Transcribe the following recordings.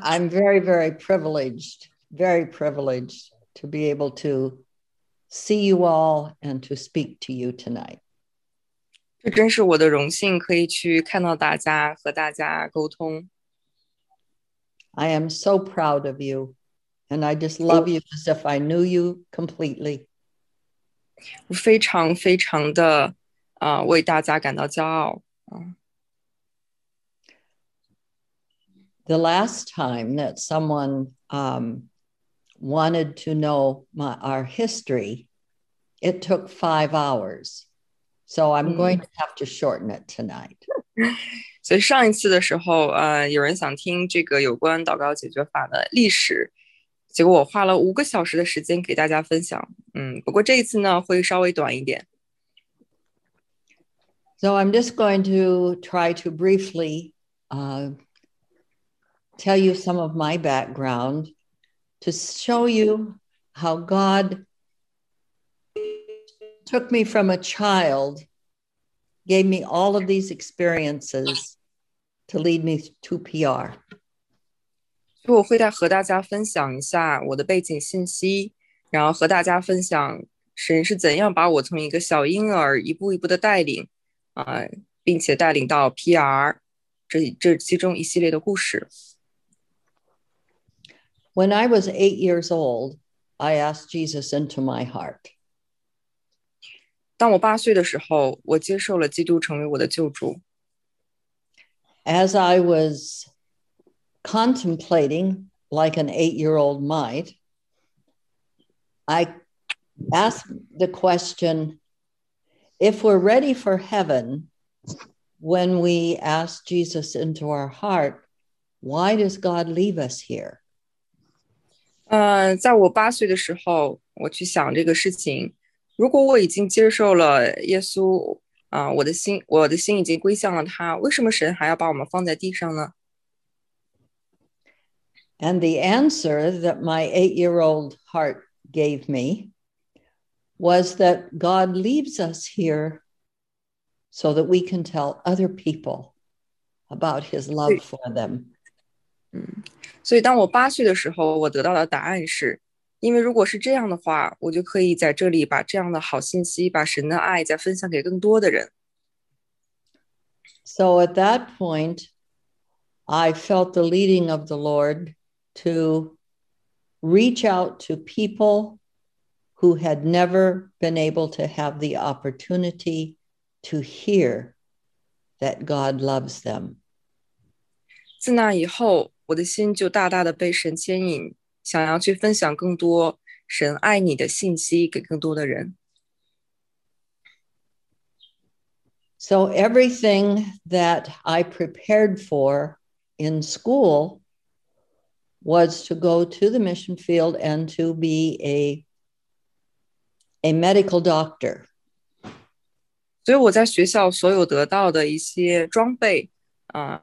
I'm very, very privileged, very privileged to be able to see you all and to speak to you tonight. 这真是我的荣幸，可以去看到大家，和大家沟通。I am so proud of you, and I just love you as if I knew you completely. 我非常非常的啊、呃为大家感到骄傲。 The last time that someone um, wanted to know my, our history, it took five hours. So I'm Mm. going to have to shorten it tonight. 所以上一次的时候，呃，有人想听这个有关祷告解决法的历史，结果我花了五个小时的时间给大家分享。嗯，不过这一次呢会稍微短一点。 So I'm just going to try to briefly uh, tell you some of my background to show you how God took me from a child, gave me all of these experiences to lead me to PR. 所以我会再和大家分享一下我的背景信息，然后和大家分享神是怎样把我从一个小婴儿一步一步的带领，啊、并且带领到 PR 这这其中一系列的故事。 When I was eight years old, I asked Jesus into my heart. 当我八岁的时候，我接受了基督成为我的救主。 as I was contemplating, like an eight year old might, I asked the question if we're ready for heaven when we ask Jesus into our heart, why does God leave us here? 呃，在我八岁的时候，我去想这个事情。如果我已经接受了耶稣啊、我的心，我的心已经归向了他，为什么神还要把我们放在地上呢？ And the answer that my eight year old heart gave me was that God leaves us here so that we can tell other people about his love for them. 所以，当我八岁的时候，我得到的答案是，因为如果是这样的话，我就可以在这里把这样的好信息，把神的爱再分享给更多的人。 So at that point, I felt the leading of the Lord to reach out to people who had never been able to have the opportunity to hear that God loves them. 自那以后， 我的心就大大的被神牵引，想要去分享更多神爱你的信息给更多的人。 So everything that I prepared for in school was to go to the mission field and to be a, a medical doctor. 所以我在学校所有得到的一些装备啊、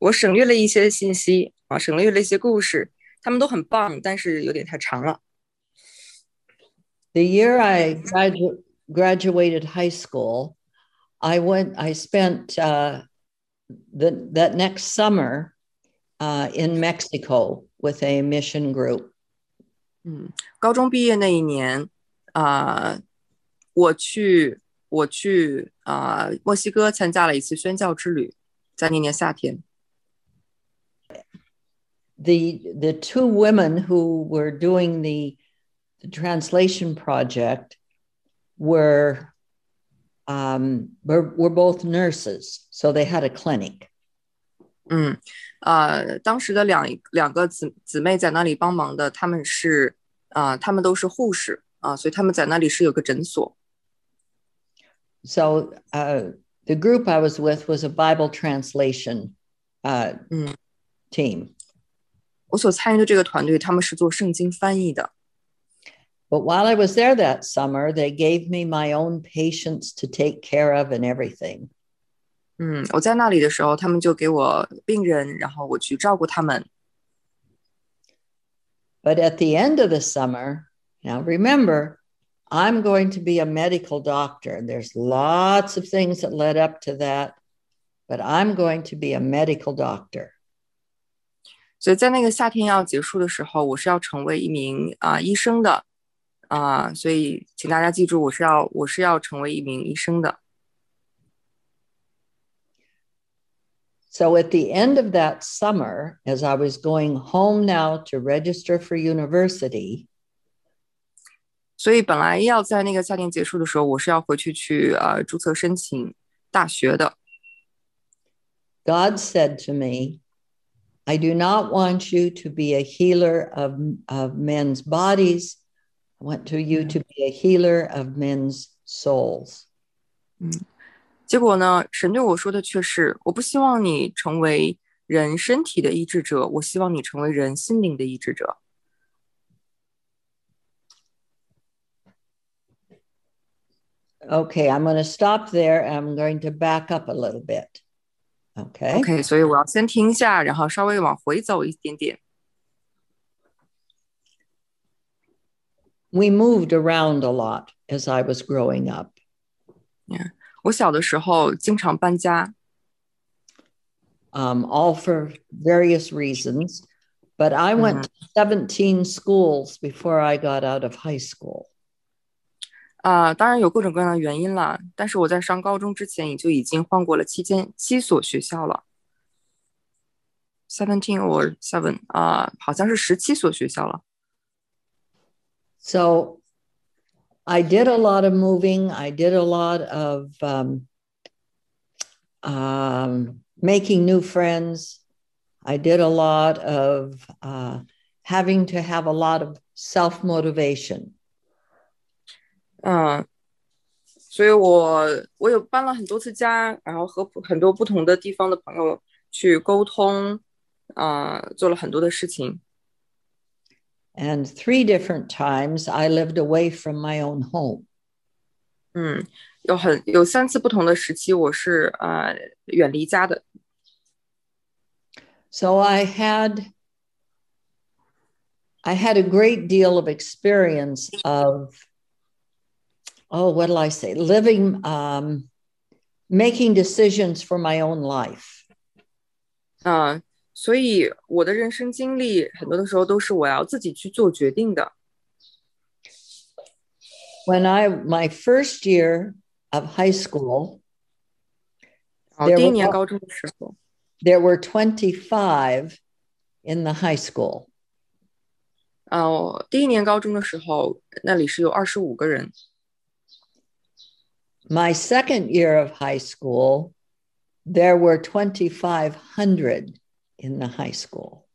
我省略了一些信息啊，省略了一些故事，他们都很棒，但是有点太长了。 The year I gradu- graduated high school, I went. I spent uh, the that next summer uh, in Mexico with a mission group. 嗯，高中毕业那一年，啊、我去我去啊、墨西哥参加了一次宣教之旅，在那年夏天。 The the two women who were doing the, the translation project were um, were were both nurses, so they had a clinic. 嗯，呃，当时的两两个姊姊妹在那里帮忙的，她们是啊、她们都是护士啊、所以她们在那里是有个诊所。 So uh, the group I was with was a Bible translation uh, Mm. team. 我所参与的这个团队，他们是做圣经翻译的。 But while I was there that summer, they gave me my own patients to take care of and everything. 嗯，我在那里的时候，他们就给我病人，然后我去照顾他们。 But at the end of the summer, now remember, I'm going to be a medical doctor. and There's lots of things that led up to that, but I'm going to be a medical doctor. 所以在那个夏天要结束的时候，我是要成为一名啊、医生的啊、所以请大家记住，我是要我是要成为一名医生的。 So at the end of that summer, as I was going home now to register for university, 所以本来要在那个夏天结束的时候，我是要回去去呃注册申请大学的。 God said to me, I do not want you to be a healer of, of men's bodies. I want to you to be a healer of men's souls. 结果呢，神对我说的却是：我不希望你成为人身体的医治者，我希望你成为人心灵的医治者。 Okay, I'm going to stop there. I'm going to back up a little bit. Okay. OK，所以我要先停一下，然后稍微往回走一点点。 We moved around a lot as I was growing up. 我小的时候经常搬家， um, all for various reasons. But I went to 17 schools before I got out of high school. 啊、当然有各种各样的原因啦。但是我在上高中之前，也就已经换过了七间七所学校了。Seventeen or seven 啊、好像是十七所学校了。 So I did a lot of moving. I did a lot of um, um, making new friends. I did a lot of uh, having to have a lot of self motivation. 嗯，所以我我有搬了很多次家，然后和不很多不同的地方的朋友去沟通，啊、做了很多的事情。 And three different times I lived away from my own home. 嗯，有很有三次不同的时期，我是呃远离家的。 So I had I had a great deal of experience of oh what'll I say living um, making decisions for my own life. 嗯、所以我的人生经历很多的时候都是我要自己去做决定的。 When I my first year of high school, 然后 There 第一 were- 年高中的时候， there were 25 in the high school. 呃，第一年高中的时候，那里是有二十五个人。 My second year of high school, there were 2,500 in the high school.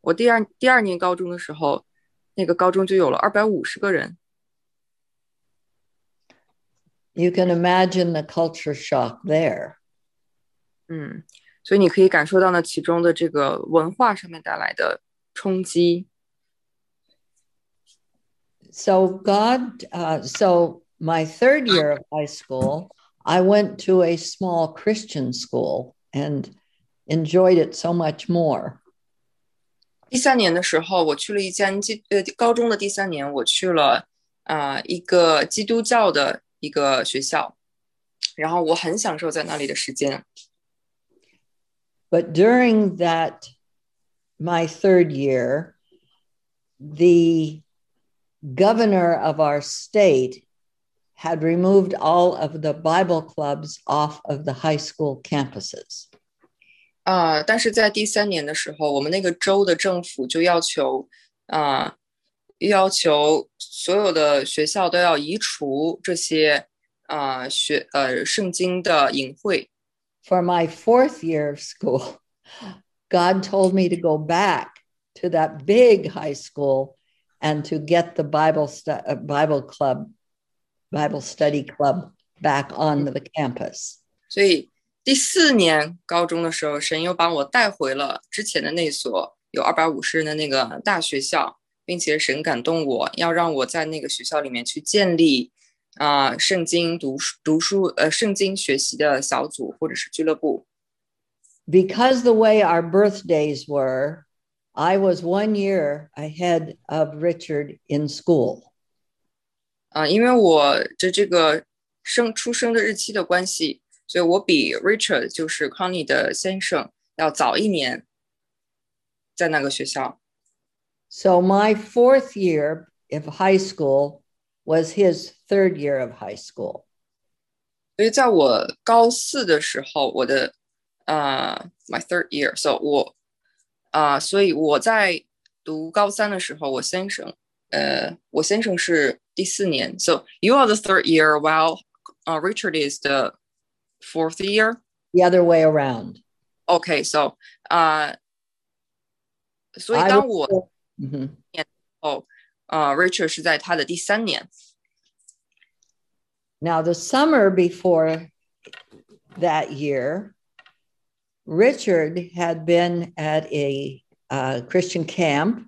我第二第二年高中的时候，那个高中就有了二百五十个人。 You can imagine the culture shock there. 嗯，所以你可以感受到呢其中的这个文化上面带来的冲击。 So, God, uh, so my third year of high school, I went to a small Christian school and enjoyed it so much more. 第三年的时候，我去了一间基呃高中的第三年，我去了啊、一个基督教的一个学校，然后我很享受在那里的时间。 But during that, my third year, the governor of our state had removed all of the Bible clubs off of the high school campuses. 啊、但是在第三年的时候，我们那个州的政府就要求啊、要求所有的学校都要移除这些啊、学呃圣经的隐会。 For my fourth year of school, God told me to go back to that big high school and to get the Bible stu- uh, Bible club, Bible study club back on the campus. 所以第四年高中的时候，神又把我带回了之前的那所 有二百五十人的那个大学校，并且神感动我要让我在那个学校里面去建立啊、圣经读书读书呃圣经学习的小组或者是俱乐部。 Because the way our birthdays were, I was one year ahead of Richard in school. 啊、因为我的这个生出生的日期的关系，所以我比 Richard 就是 Connie 的先生要早一年在那个学校。So my fourth year of high school was his third year of high school. 所以在我高四的时候，我的呃、my third year，so 我啊、所以我在读高三的时候，我先生呃，我先生是第四年，so you are the third year while 呃 Richard is the fourth year。 The other way around. OK，so 啊、所以 I 当 was- 我 Mhm. 哦，呃，Richard 是在他的第三年。 Now, the summer before that year, Richard had been at a uh, Christian camp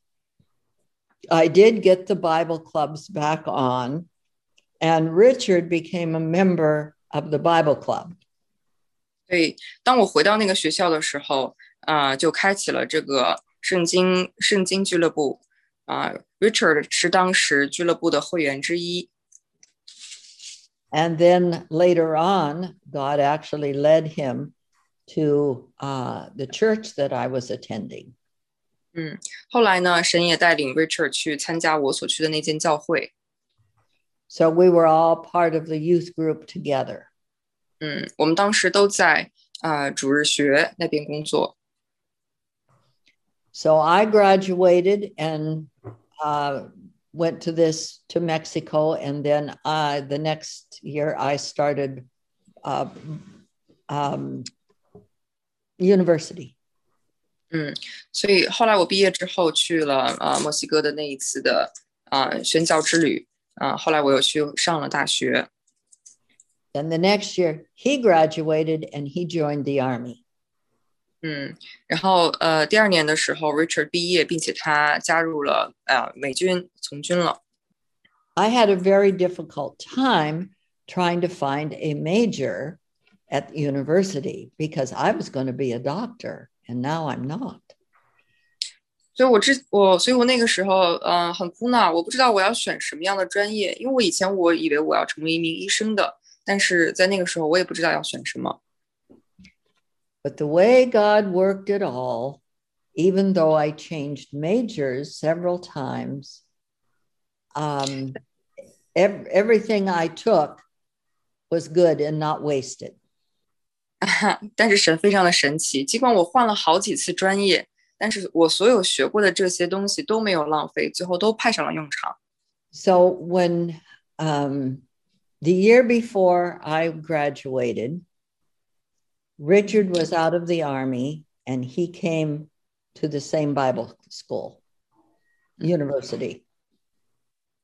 I did get the Bible clubs back on, and Richard became a member of the Bible club. 所以当我回到那个学校的时候，啊、就开启了这个圣经圣经俱乐部。啊、r i c h a r d 是当时俱乐部的会员之一。 And then later on, God actually led him to uh, the church that I was attending. 后来呢，神也带领 Richard 去参加我所去的那间教会。 So we were all part of the youth group together. 嗯，我们当时都在啊、主日学那边工作。 So I graduated and uh, went to this to Mexico, and then uh, the next year I started uh, um, university. 所以后来我毕业之后去了啊、墨西哥的那一次的啊、宣教之旅啊、后来我又去上了大学。 And the next year he graduated and he joined the army. 嗯，然后呃第二年的时候，Richard 毕业，并且他加入了呃美军从军了。 I had a very difficult time trying to find a major at university because I was going to be a doctor and now I'm not. 所以我之我，所以我那个时候，嗯、很苦恼，我不知道我要选什么样的专业，因为我以前我以为我要成为一名医生的，但是在那个时候我也不知道要选什么。 But the way God worked it all, even though I changed majors several times, um, ev- everything I took was good and not wasted. 但是神非常的神奇，尽管我换了好几次专业，但是我所有学过的这些东西都没有浪费，最后都派上了用场。 So when um, the year before I graduated, Richard was out of the army and he came to the same Bible school, university.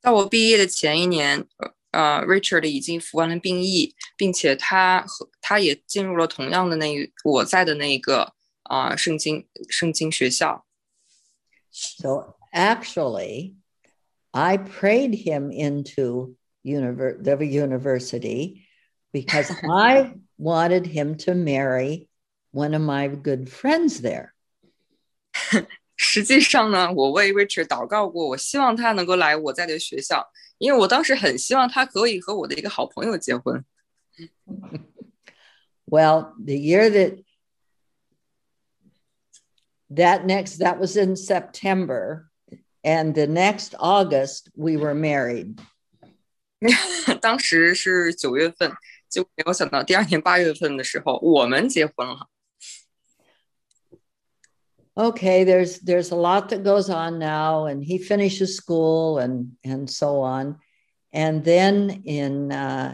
在我毕业的前一年， 呃，Richard 已经服完了兵役，并且他和他也进入了同样的那一我在的那一个啊、圣经圣经学校。 So actually, I prayed him into univer- the university because I wanted him to marry one of my good friends there. 实际上呢，我为 Richard 祷告过，我希望他能够来我在的学校， 因为我当时很希望他可以和我的一个好朋友结婚。 Well, the year that that next that was in September, and the next August we were married. 当时是九月份，结果没有想到第二年八月份的时候，我们结婚了。 Okay, there's there's a lot that goes on now, and he finishes school and and so on. And then in uh,